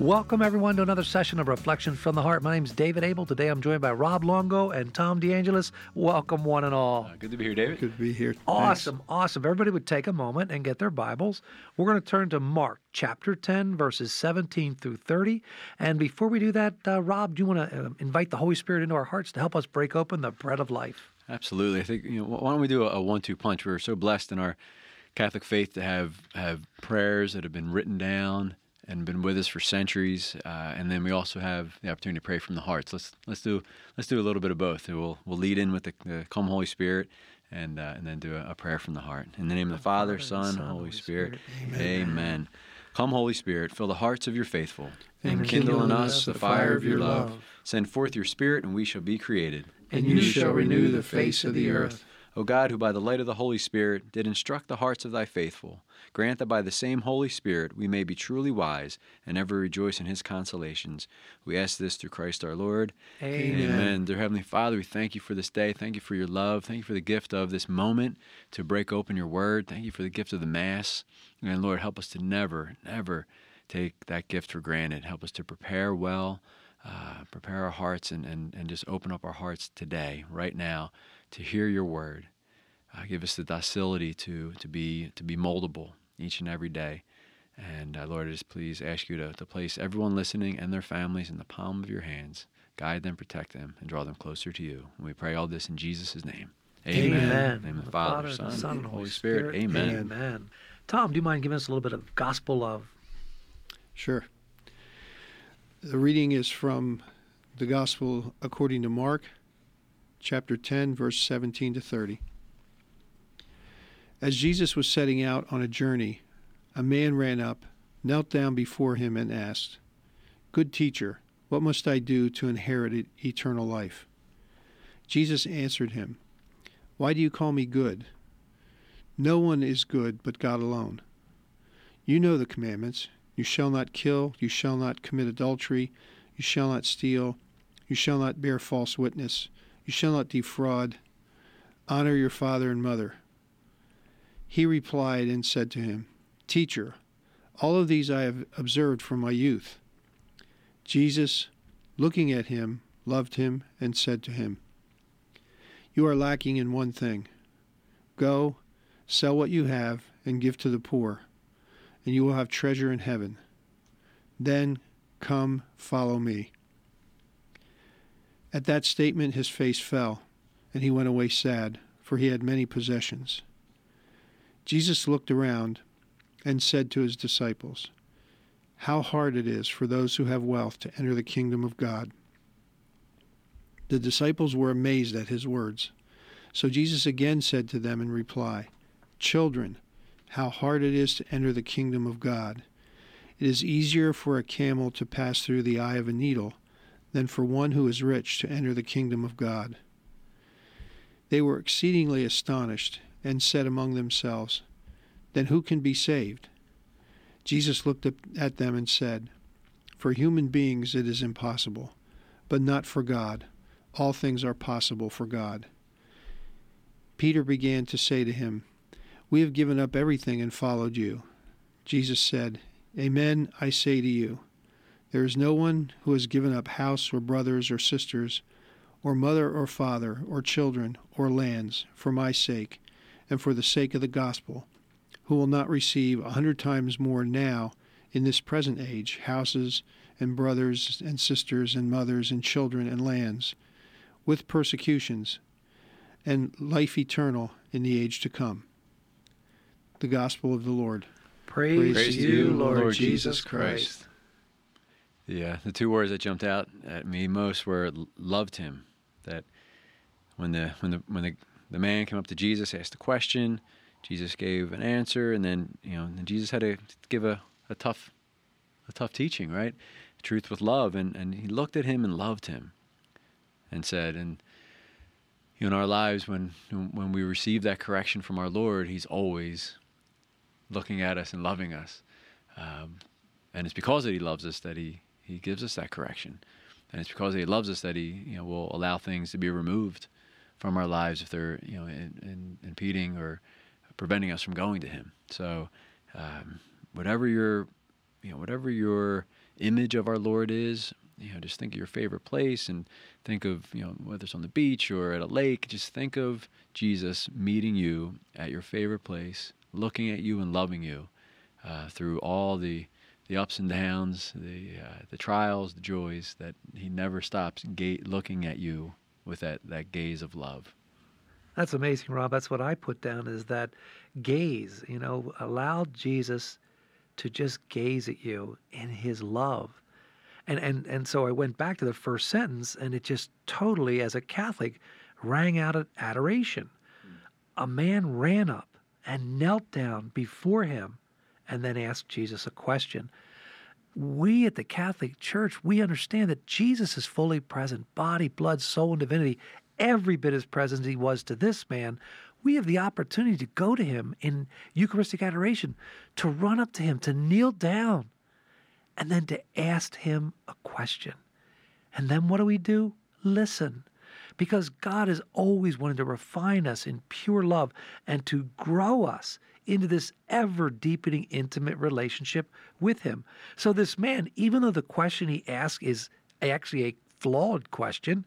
Welcome, everyone, to another session of Reflections from the Heart. My name is David Able. Today I'm joined by Rob Longo and Tom DeAngelis. Welcome, one and all. Uh, good to be here, David. Good to be here. Awesome, Thanks. awesome. Everybody would take a moment and get their Bibles. We're going to turn to Mark chapter 10, verses 17 through 30. And before we do that, uh, Rob, do you want to uh, invite the Holy Spirit into our hearts to help us break open the bread of life? Absolutely. I think, you know, why don't we do a, a one two punch? We're so blessed in our Catholic faith to have, have prayers that have been written down and been with us for centuries. Uh, and then we also have the opportunity to pray from the hearts. Let's let's do let's do a little bit of both. We'll we'll lead in with the, the Come Holy Spirit, and uh, and then do a, a, prayer from the heart. In the name of the Father, Son, Son, Holy Spirit. Spirit. Amen. Amen. Come, Holy Spirit, fill the hearts of your faithful, and, and kindle in us the fire of your love. Send forth your Spirit, and we shall be created. And you shall renew the face of the earth. O God, who by the light of the Holy Spirit did instruct the hearts of thy faithful, grant that by the same Holy Spirit we may be truly wise and ever rejoice in his consolations. We ask this through Christ our Lord. Amen. Amen. Dear Heavenly Father, we thank you for this day. Thank you for your love. Thank you for the gift of this moment to break open your word. Thank you for the gift of the Mass. And Lord, help us to never, never take that gift for granted. Help us to prepare well. Uh, prepare our hearts and, and, and just open up our hearts today, right now, to hear your word. Uh, give us the docility to, to, be, to be moldable each and every day. And uh, Lord, I just please ask you to, to place everyone listening and their families in the palm of your hands. Guide them, protect them, and draw them closer to you. And we pray all this in Jesus' name. Amen. Amen. In the name of the Father, Father Son, Son, and Holy Spirit. Spirit. Amen. Amen. Tom, do you mind giving us a little bit of gospel love? Sure. The reading is from the Gospel according to Mark, chapter 10, verse 17 to 30. As Jesus was setting out on a journey, a man ran up, knelt down before him, and asked, Good teacher, what must I do to inherit eternal life? Jesus answered him, Why do you call me good? No one is good but God alone. You know the commandments you shall not kill, you shall not commit adultery, you shall not steal, you shall not bear false witness, you shall not defraud, honor your father and mother. He replied and said to him, Teacher, all of these I have observed from my youth. Jesus, looking at him, loved him and said to him, You are lacking in one thing. Go, sell what you have, and give to the poor, and you will have treasure in heaven. Then come, follow me. At that statement, his face fell, and he went away sad, for he had many possessions. Jesus looked around and said to his disciples, How hard it is for those who have wealth to enter the kingdom of God. The disciples were amazed at his words. So Jesus again said to them in reply, Children, how hard it is to enter the kingdom of God. It is easier for a camel to pass through the eye of a needle than for one who is rich to enter the kingdom of God. They were exceedingly astonished and said among themselves, Then who can be saved? Jesus looked at them and said, For human beings it is impossible, but not for God. All things are possible for God. Peter began to say to him, We have given up everything and followed you. Jesus said, Amen, I say to you. There is no one who has given up house or brothers or sisters, or mother or father, or children, or lands, for my sake and for the sake of the gospel, who will not receive a hundred times more now in this present age houses and brothers and sisters and mothers and children and lands, with persecutions, and life eternal in the age to come. The Gospel of the Lord. Praise, Praise to you, Lord, Lord Jesus Christ. Yeah, the two words that jumped out at me most were loved him. That when the when the when the the man came up to Jesus, asked a question. Jesus gave an answer, and then you know, and Jesus had to give a, a tough, a tough teaching, right? Truth with love, and and he looked at him and loved him, and said, and you know, in our lives, when when we receive that correction from our Lord, He's always looking at us and loving us, um, and it's because that He loves us that He He gives us that correction, and it's because He loves us that He you know will allow things to be removed from our lives if they're you know in, in, impeding or preventing us from going to Him. So, um, whatever your you know whatever your image of our Lord is, you know, just think of your favorite place and think of, you know, whether it's on the beach or at a lake, just think of Jesus meeting you at your favorite place, looking at you and loving you uh, through all the the ups and downs, the uh, the trials, the joys that he never stops ga- looking at you with that, that gaze of love. That's amazing, Rob. That's what I put down is that gaze, you know, allow Jesus to just gaze at you in his love and, and, and so I went back to the first sentence, and it just totally, as a Catholic, rang out of adoration. A man ran up and knelt down before him and then ask Jesus a question. We at the Catholic Church, we understand that Jesus is fully present, body, blood, soul, and divinity, every bit as present as he was to this man. We have the opportunity to go to him in Eucharistic adoration, to run up to him, to kneel down, and then to ask Him a question. And then what do we do? Listen. Because God is always wanting to refine us in pure love and to grow us into this ever deepening intimate relationship with Him. So, this man, even though the question he asks is actually a flawed question,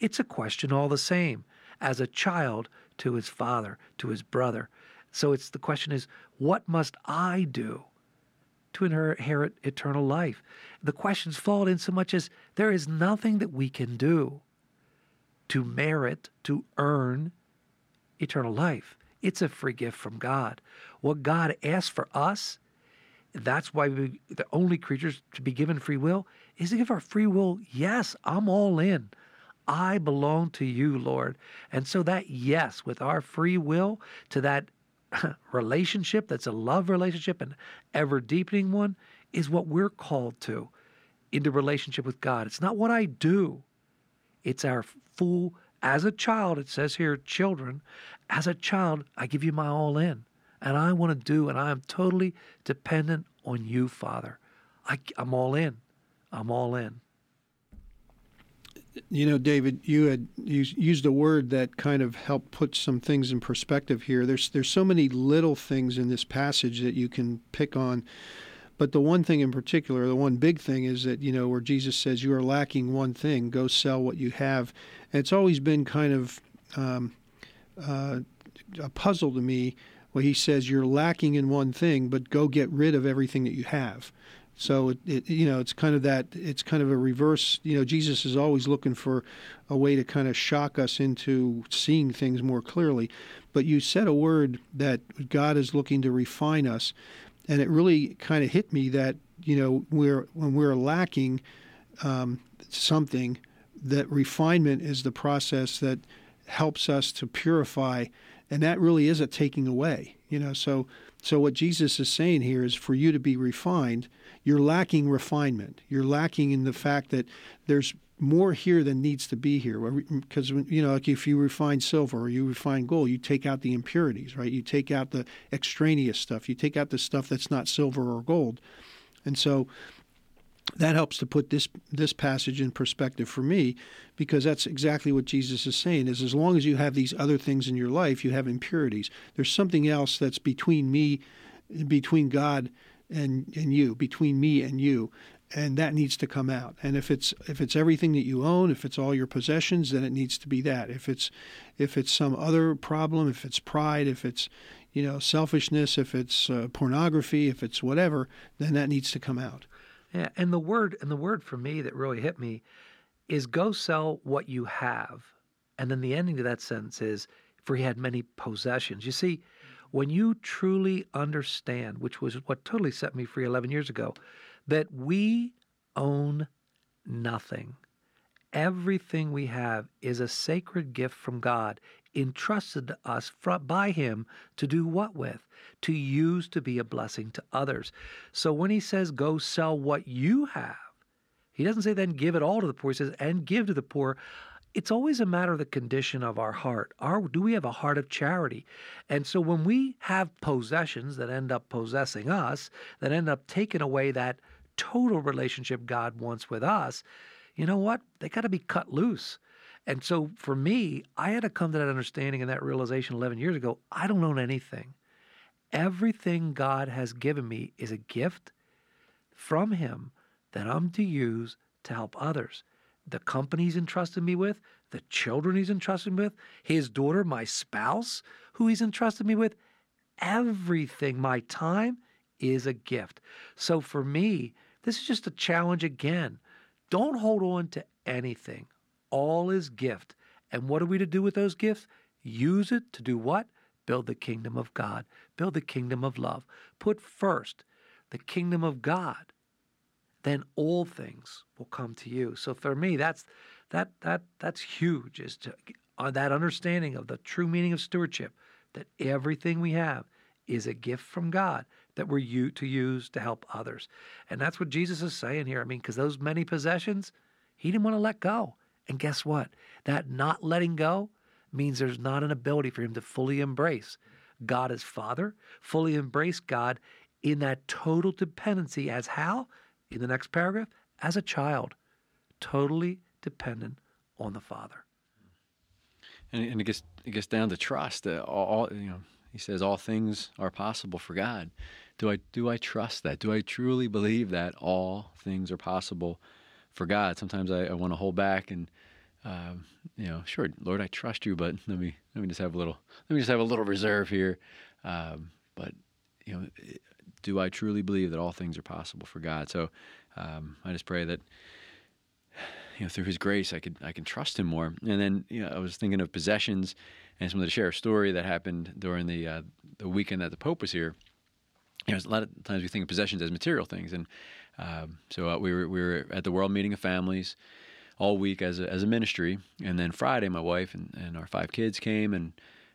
it's a question all the same as a child to his father, to his brother. So, it's the question is, what must I do to inherit eternal life. The questions fall in so much as there is nothing that we can do to merit, to earn eternal life. It's a free gift from God. What God asks for us, that's why we, the only creatures to be given free will, is to give our free will. Yes, I'm all in. I belong to you, Lord. And so that yes, with our free will to that relationship that's a love relationship, an ever deepening one, is what we're called to into relationship with God. It's not what I do, it's our full, as a child, it says here, children, as a child, I give you my all in. And I want to do, and I am totally dependent on you, Father. I, I'm all in. I'm all in. You know, David, you had used a word that kind of helped put some things in perspective here. There's there's so many little things in this passage that you can pick on, but the one thing in particular, the one big thing is that you know where Jesus says you are lacking one thing, go sell what you have. And it's always been kind of um, uh, a puzzle to me where he says you're lacking in one thing, but go get rid of everything that you have. So it, it, you know it's kind of that it's kind of a reverse. You know Jesus is always looking for a way to kind of shock us into seeing things more clearly. But you said a word that God is looking to refine us, and it really kind of hit me that you know we're when we're lacking um, something, that refinement is the process that helps us to purify, and that really is a taking away. You know so. So, what Jesus is saying here is for you to be refined, you're lacking refinement. You're lacking in the fact that there's more here than needs to be here. Because, you know, like if you refine silver or you refine gold, you take out the impurities, right? You take out the extraneous stuff. You take out the stuff that's not silver or gold. And so that helps to put this this passage in perspective for me because that's exactly what Jesus is saying is as long as you have these other things in your life you have impurities there's something else that's between me between God and and you between me and you and that needs to come out and if it's if it's everything that you own if it's all your possessions then it needs to be that if it's if it's some other problem if it's pride if it's you know selfishness if it's uh, pornography if it's whatever then that needs to come out yeah, and the word and the word for me that really hit me is go sell what you have. And then the ending to that sentence is for he had many possessions. You see, when you truly understand, which was what totally set me free 11 years ago, that we own nothing. Everything we have is a sacred gift from God, entrusted to us by Him to do what with? To use to be a blessing to others. So when He says, go sell what you have, He doesn't say then give it all to the poor. He says, and give to the poor it's always a matter of the condition of our heart. Do we have a heart of charity? And so when we have possessions that end up possessing us, that end up taking away that total relationship God wants with us, you know what? They got to be cut loose. And so for me, I had to come to that understanding and that realization 11 years ago. I don't own anything. Everything God has given me is a gift from Him that I'm to use to help others the company he's entrusted me with, the children he's entrusted me with, his daughter, my spouse, who he's entrusted me with. Everything, my time, is a gift. So for me, this is just a challenge again. Don't hold on to anything. All is gift. And what are we to do with those gifts? Use it to do what? Build the kingdom of God, build the kingdom of love. Put first the kingdom of God then all things will come to you. So for me, that's that that that's huge. Is to uh, that understanding of the true meaning of stewardship, that everything we have is a gift from God that we're you to use to help others, and that's what Jesus is saying here. I mean, because those many possessions, he didn't want to let go, and guess what? That not letting go means there's not an ability for him to fully embrace God as Father, fully embrace God in that total dependency as how in the next paragraph, as a child, totally dependent on the Father. And, and it gets it gets down to trust. Uh, all you know, he says all things are possible for God. Do I do I trust that? Do I truly believe that all things are possible for God? Sometimes I, I want to hold back and um, you know, sure, Lord, I trust you, but let me let me just have a little let me just have a little reserve here. Um, but you know, do I truly believe that all things are possible for God? So um, I just pray that you know through His grace I could I can trust Him more. And then you know I was thinking of possessions, and some of the share story that happened during the uh, the weekend that the Pope was here. You know, a lot of times we think of possessions as material things, and um, so uh, we were we were at the World Meeting of Families all week as a, as a ministry, and then Friday my wife and, and our five kids came, and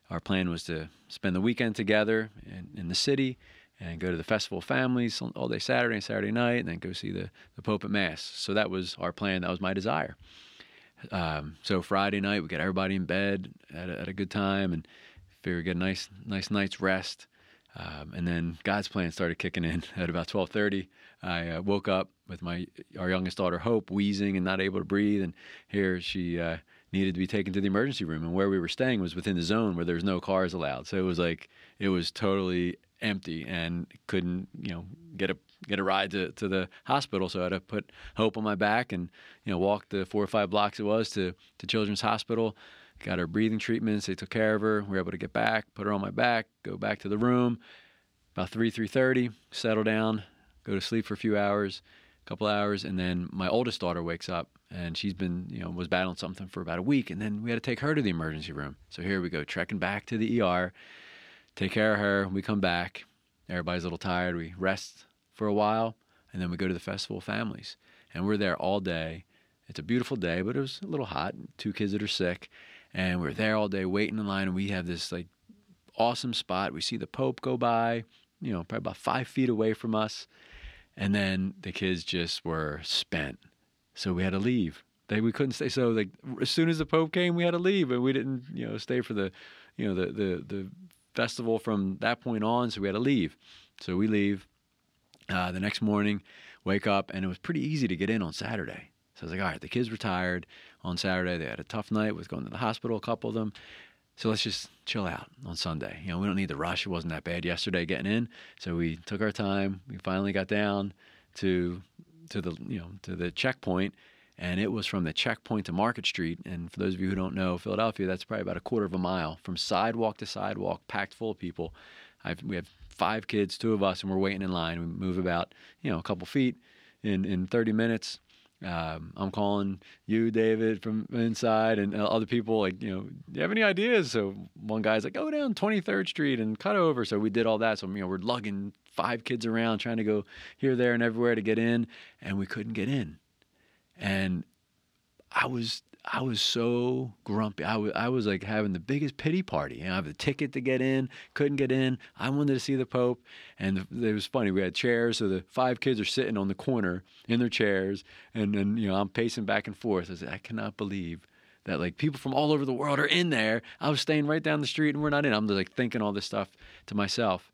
our plan was to spend the weekend together in, in the city and go to the Festival of Families all day Saturday and Saturday night, and then go see the, the Pope at Mass. So that was our plan. That was my desire. Um, so Friday night, we got everybody in bed at a, at a good time and figure get a nice nice night's rest. Um, and then God's plan started kicking in at about 12:30. I uh, woke up with my our youngest daughter Hope wheezing and not able to breathe, and here she uh, needed to be taken to the emergency room. And where we were staying was within the zone where there was no cars allowed, so it was like it was totally empty and couldn't you know get a get a ride to, to the hospital so I had to put hope on my back and you know walk the four or five blocks it was to to Children's Hospital got her breathing treatments they took care of her we were able to get back put her on my back go back to the room about 3 3.30 settle down go to sleep for a few hours a couple hours and then my oldest daughter wakes up and she's been you know was battling something for about a week and then we had to take her to the emergency room so here we go trekking back to the ER take care of her. We come back. Everybody's a little tired. We rest for a while, and then we go to the Festival of Families. And we're there all day. It's a beautiful day, but it was a little hot. Two kids that are sick. And we're there all day waiting in line, and we have this like awesome spot. We see the Pope go by, you know, probably about five feet away from us. And then the kids just were spent. So we had to leave. They, we couldn't stay. So like as soon as the Pope came, we had to leave, and we didn't, you know, stay for the, you know, the the the festival from that point on, so we had to leave. So we leave uh, the next morning, wake up, and it was pretty easy to get in on Saturday. So I was like, all right, the kids were tired on Saturday. They had a tough night with going to the hospital, a couple of them. So let's just chill out on Sunday. You know, we don't need the rush. It wasn't that bad yesterday getting in. So we took our time. We finally got down to to the you know to the checkpoint and it was from the checkpoint to Market Street. And for those of you who don't know Philadelphia, that's probably about a quarter of a mile from sidewalk to sidewalk, packed full of people. I've, we have five kids, two of us, and we're waiting in line. We move about you know a couple feet in in 30 minutes. Um, I'm calling you, David, from inside, and other people like, you know, do you have any ideas? So one guy's like, go down 23rd Street and cut over. So we did all that. So you know, we're lugging five kids around, trying to go here, there, and everywhere to get in, and we couldn't get in. And I was I was so grumpy. I was, I was like having the biggest pity party. You know, I have a ticket to get in, couldn't get in. I wanted to see the Pope. And it was funny. We had chairs, so the five kids are sitting on the corner in their chairs. And then, you know, I'm pacing back and forth. I said, I cannot believe that like people from all over the world are in there. I was staying right down the street and we're not in. I'm just like thinking all this stuff to myself.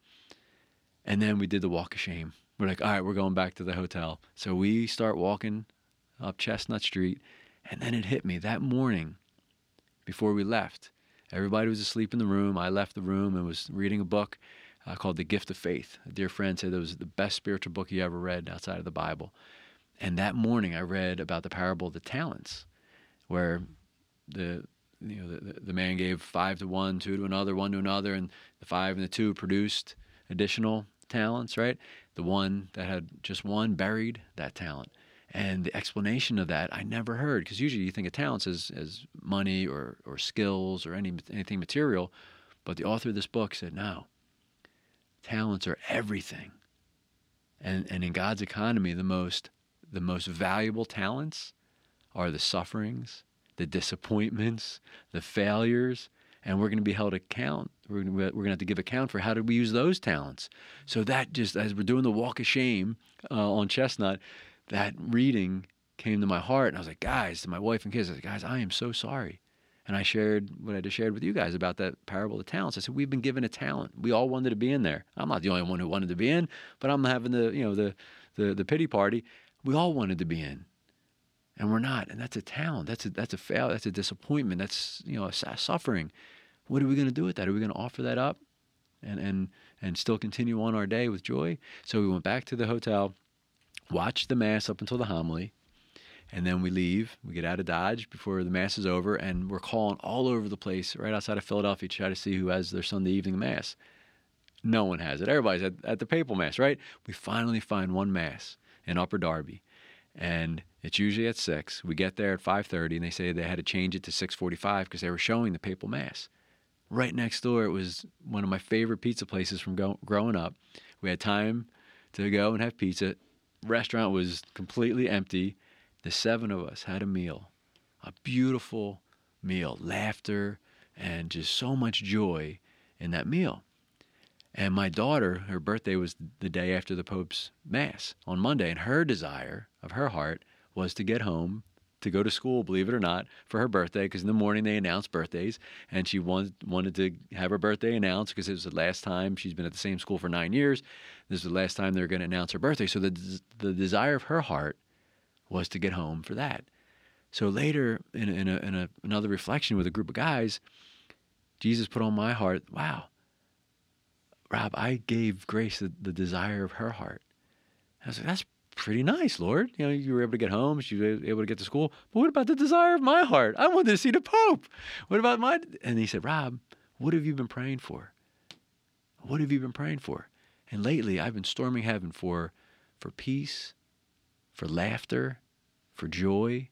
And then we did the walk of shame. We're like, all right, we're going back to the hotel. So we start walking up Chestnut Street and then it hit me that morning before we left. Everybody was asleep in the room. I left the room and was reading a book uh, called The Gift of Faith. A dear friend said it was the best spiritual book he ever read outside of the Bible. And that morning I read about the parable of the talents, where the you know the, the man gave five to one, two to another, one to another, and the five and the two produced additional talents, right? The one that had just one buried that talent. And the explanation of that I never heard because usually you think of talents as, as money or, or skills or any, anything material. But the author of this book said, no, talents are everything. And, and in God's economy, the most, the most valuable talents are the sufferings, the disappointments, the failures, and we're going to be held account. We're going, to, we're going to have to give account for how did we use those talents. So that just as we're doing the walk of shame uh, on Chestnut, that reading came to my heart, and I was like, guys, to my wife and kids, I was like, guys, I am so sorry. And I shared what I just shared with you guys about that parable of talents. I said, we've been given a talent. We all wanted to be in there. I'm not the only one who wanted to be in, but I'm having the, you know, the, the, the pity party. We all wanted to be in and we're not. And that's a talent. That's a, that's a fail. That's a disappointment. That's, you know, a suffering. What are we going to do with that? Are we going to offer that up and, and, and still continue on our day with joy? So we went back to the hotel watch the Mass up until the homily, and then we leave. We get out of Dodge before the Mass is over, and we're calling all over the place right outside of Philadelphia to try to see who has their Sunday evening Mass. No one has it. Everybody's at, at the Papal Mass, right? We finally find one Mass in Upper Darby, and it's usually at six. We get there at five thirty, and they say they had to change it to six forty-five because they were showing the Papal Mass. Right next door, it was one of my favorite pizza places from go- growing up. We had time to go and have pizza restaurant was completely empty. The seven of us had a meal, a beautiful meal, laughter, and just so much joy in that meal. And my daughter, her birthday was the day after the Pope's Mass on Monday, and her desire of her heart was to get home to go to school, believe it or not, for her birthday because in the morning they announce birthdays, and she wanted wanted to have her birthday announced because it was the last time she's been at the same school for nine years. This is the last time they're going to announce her birthday. So the the desire of her heart was to get home for that. So later, in, in, a, in a, another reflection with a group of guys, Jesus put on my heart, wow, Rob, I gave Grace the, the desire of her heart. I was like, that's pretty nice, Lord. You know, you were able to get home, she was able to get to school. But what about the desire of my heart? I wanted to see the Pope. What about my? And he said, Rob, what have you been praying for? What have you been praying for? And lately, I've been storming heaven for, for peace, for laughter, for joy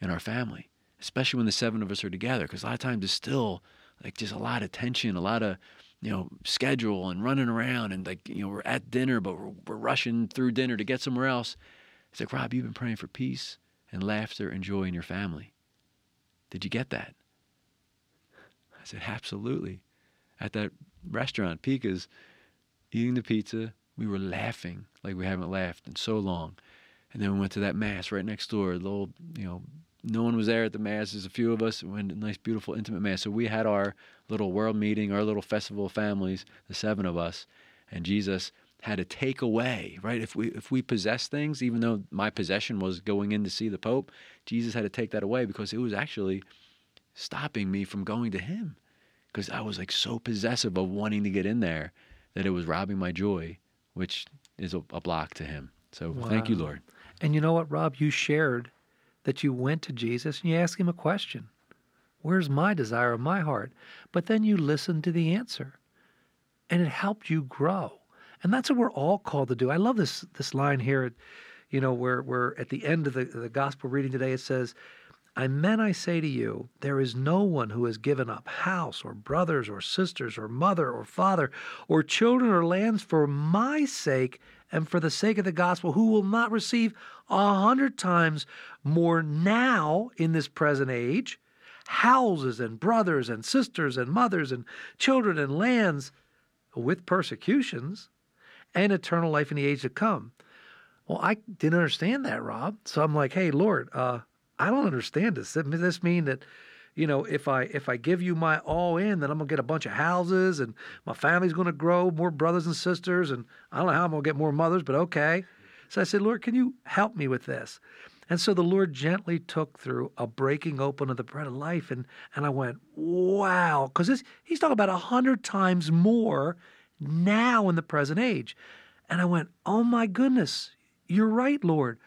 in our family, especially when the seven of us are together. Because a lot of times it's still like just a lot of tension, a lot of you know, schedule and running around and like, you know, we're at dinner, but we're, we're rushing through dinner to get somewhere else. He's like, Rob, you've been praying for peace and laughter and joy in your family. Did you get that? I said, absolutely. At that restaurant, Pika's, eating the pizza, we were laughing like we haven't laughed in so long. And then we went to that mass right next door, the old, you know, no one was there at the mass. There's a few of us. We went a nice, beautiful, intimate mass. So we had our little world meeting, our little festival of families, the seven of us, and Jesus had to take away, right? If we if we possess things, even though my possession was going in to see the Pope, Jesus had to take that away because it was actually stopping me from going to him. Because I was like so possessive of wanting to get in there that it was robbing my joy, which is a, a block to him. So wow. thank you, Lord. And you know what, Rob? You shared that you went to Jesus and you asked him a question Where's my desire of my heart? But then you listened to the answer and it helped you grow. And that's what we're all called to do. I love this this line here, you know, where where at the end of the, the gospel reading today it says, Amen, I say to you, there is no one who has given up house or brothers or sisters or mother or father or children or lands for my sake and for the sake of the gospel, who will not receive a hundred times more now in this present age houses and brothers and sisters and mothers and children and lands with persecutions and eternal life in the age to come. Well, I didn't understand that, Rob. So I'm like, hey, Lord, uh, I don't understand this. Does this mean that, you know, if I if I give you my all in, then I'm gonna get a bunch of houses and my family's gonna grow, more brothers and sisters, and I don't know how I'm gonna get more mothers, but okay. So I said, Lord, can you help me with this? And so the Lord gently took through a breaking open of the bread of life. And, and I went, wow, because he's talking about a hundred times more now in the present age. And I went, oh my goodness, you're right, Lord.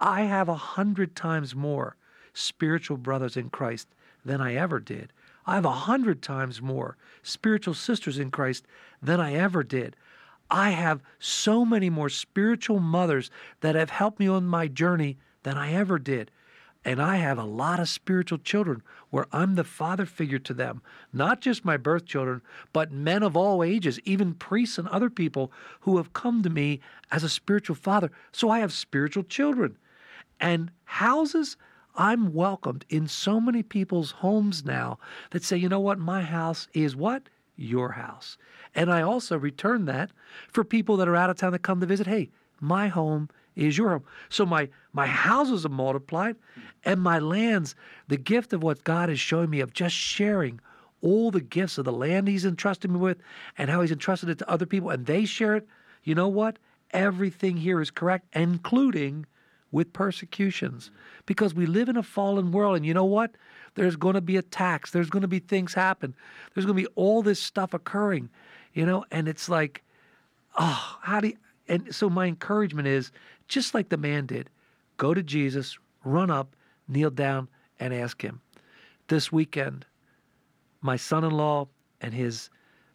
I have a hundred times more spiritual brothers in Christ than I ever did. I have a hundred times more spiritual sisters in Christ than I ever did. I have so many more spiritual mothers that have helped me on my journey than I ever did. And I have a lot of spiritual children where I'm the father figure to them, not just my birth children, but men of all ages, even priests and other people who have come to me as a spiritual father. So I have spiritual children. And houses, I'm welcomed in so many people's homes now that say, you know what, my house is what? Your house. And I also return that for people that are out of town that come to visit. Hey, my home is your home. So my my houses are multiplied and my lands, the gift of what God is showing me of just sharing all the gifts of the land he's entrusted me with and how he's entrusted it to other people and they share it. You know what? Everything here is correct, including with persecutions. Because we live in a fallen world and you know what? There's going to be attacks. There's going to be things happen. There's going to be all this stuff occurring, you know, and it's like, oh, how do you, and so my encouragement is just like the man did go to Jesus, run up, kneel down, and ask him. This weekend, my son in law and his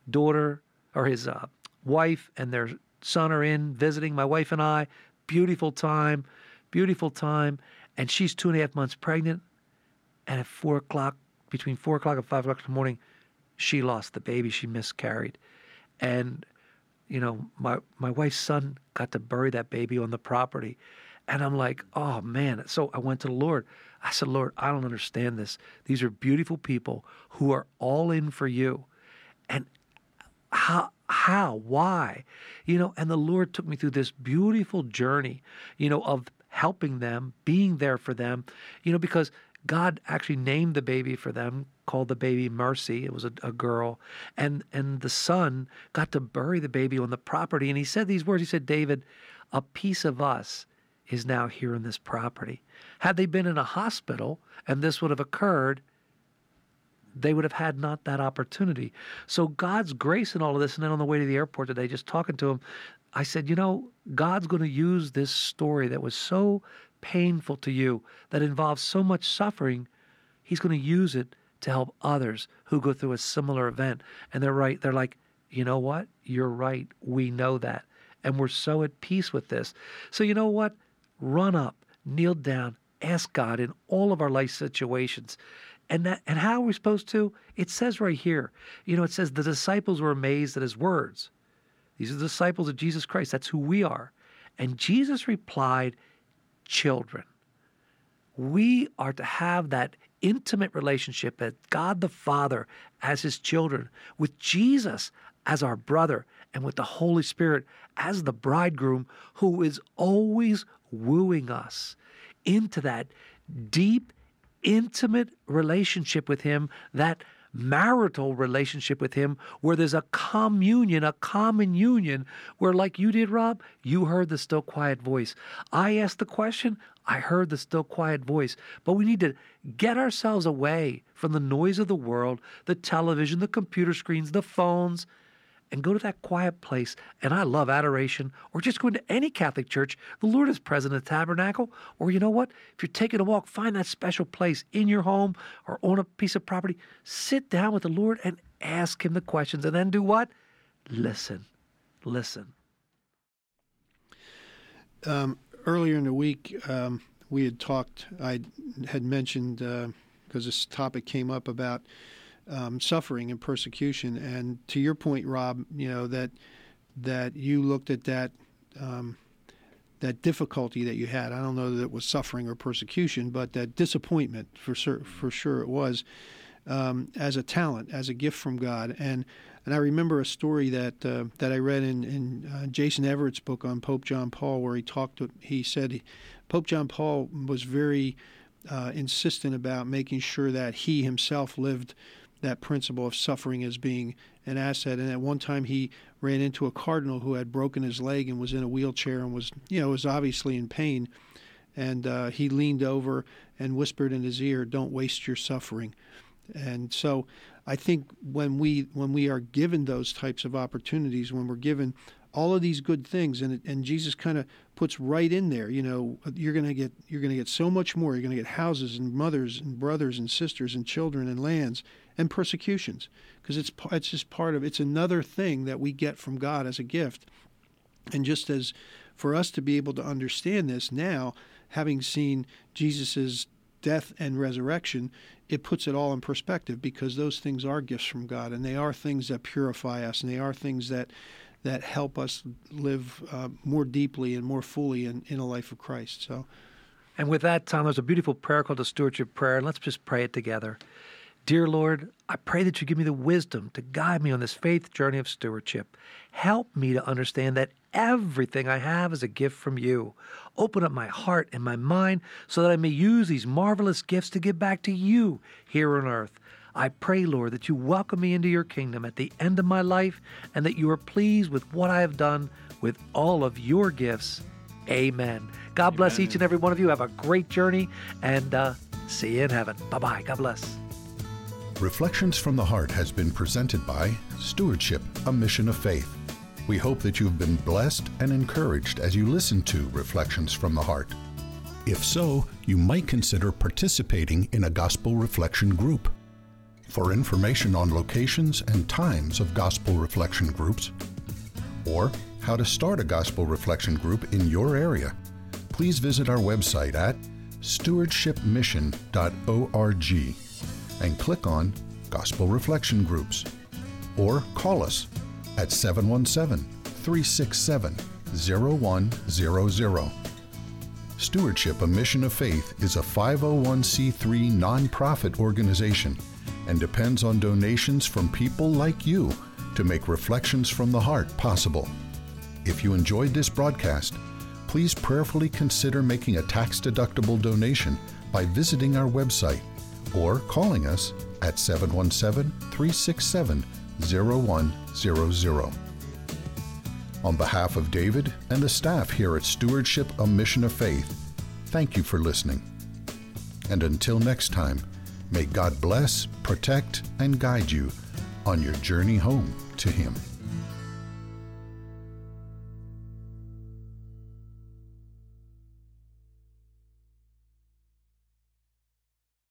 daughter, or his uh, wife and their son are in visiting my wife and I. Beautiful time, beautiful time. And she's two and a half months pregnant. And at four o'clock, between four o'clock and five o'clock in the morning, she lost the baby. She miscarried. And you know, my my wife's son got to bury that baby on the property. And I'm like, oh man. So I went to the Lord. I said, Lord, I don't understand this. These are beautiful people who are all in for you. And how how why you know and the lord took me through this beautiful journey you know of helping them being there for them you know because god actually named the baby for them called the baby Mercy. It was a, a, girl, and and the son got to bury the baby on the property. And he said these words. He said, "David, a piece of us is now here in this property. Had they been in a hospital and this would have occurred." They would have had not that opportunity. So God's grace in all of this. And then on the way to the airport today, just talking to him, I said, you know, God's going to use this story that was so painful to you, that involves so much suffering. He's going to use it to help others who go through a similar event. And they're right. They're like, you know what? You're right. We know that. And we're so at peace with this. So, you know what? Run up, kneel down, ask God in all of our life situations. And that, and how are we supposed to? It says right here, you know, it says the disciples were amazed at his words. These are the disciples of Jesus Christ. That's who we are. And Jesus replied, Children. We are to have that intimate relationship with God the Father as his children, with Jesus as our brother, and with the Holy Spirit as the bridegroom who is always wooing us into that deep, intimate relationship with him that marital relationship with Him where there's a communion, a common union, where, like you did, Rob, you heard the still quiet voice. I asked the question, I heard the still quiet voice. But we need to get ourselves away from the noise of the world, the television, the computer screens, the phones, and go to that quiet place. And I love adoration, or just go into any Catholic church. The Lord is present in the tabernacle. Or you know what? If you're taking a walk, find that special place in your home or on a piece of property. Sit down with the Lord and ask Him the questions. And then do what? Listen. Listen. Um, earlier in the week, um, we had talked, I had mentioned, because uh, this topic came up about um, suffering and persecution. And to your point, Rob, you know that that you looked at that um, that difficulty that you had. I don't know that it was suffering or persecution, but that disappointment for sure, for sure it was um, as a talent, as a gift from God. And and I remember a story that uh, that I read in in uh, Jason Evert's book on Pope John Paul, where he talked. To, he said Pope John Paul was very uh, insistent about making sure that he himself lived that principle of suffering as being an asset. And at one time, he ran into a cardinal who had broken his leg and was in a wheelchair and was, you know, was obviously in pain. And uh, he leaned over and whispered in his ear, "Don't waste your suffering." And so, I think when we when we are given those types of opportunities, when we're given all of these good things, and and Jesus kind of puts right in there, you know, you're gonna get you're gonna get so much more. You're gonna get houses and mothers and brothers and sisters and children and lands and persecutions because it's it's just part of it's another thing that we get from God as a gift. And just as for us to be able to understand this now, having seen Jesus's death and resurrection, it puts it all in perspective because those things are gifts from God and they are things that purify us and they are things that that help us live uh, more deeply and more fully in, in a life of Christ. So. And with that, Tom, there's a beautiful prayer called the Stewardship Prayer. Let's just pray it together. Dear Lord, I pray that you give me the wisdom to guide me on this faith journey of stewardship. Help me to understand that everything I have is a gift from you. Open up my heart and my mind so that I may use these marvelous gifts to give back to you here on earth. I pray, Lord, that you welcome me into your kingdom at the end of my life and that you are pleased with what I have done with all of your gifts. Amen. God bless Amen. each and every one of you. Have a great journey and uh, see you in heaven. Bye bye. God bless. Reflections from the Heart has been presented by Stewardship, a Mission of Faith. We hope that you've been blessed and encouraged as you listen to Reflections from the Heart. If so, you might consider participating in a gospel reflection group. For information on locations and times of gospel reflection groups, or how to start a gospel reflection group in your area, please visit our website at stewardshipmission.org and click on Gospel Reflection Groups or call us at 717 367 0100. Stewardship, a Mission of Faith, is a 501c3 nonprofit organization and depends on donations from people like you to make Reflections from the Heart possible. If you enjoyed this broadcast, please prayerfully consider making a tax deductible donation by visiting our website or calling us at 717 367 0100. On behalf of David and the staff here at Stewardship, a Mission of Faith, thank you for listening. And until next time, may God bless, protect, and guide you on your journey home to Him.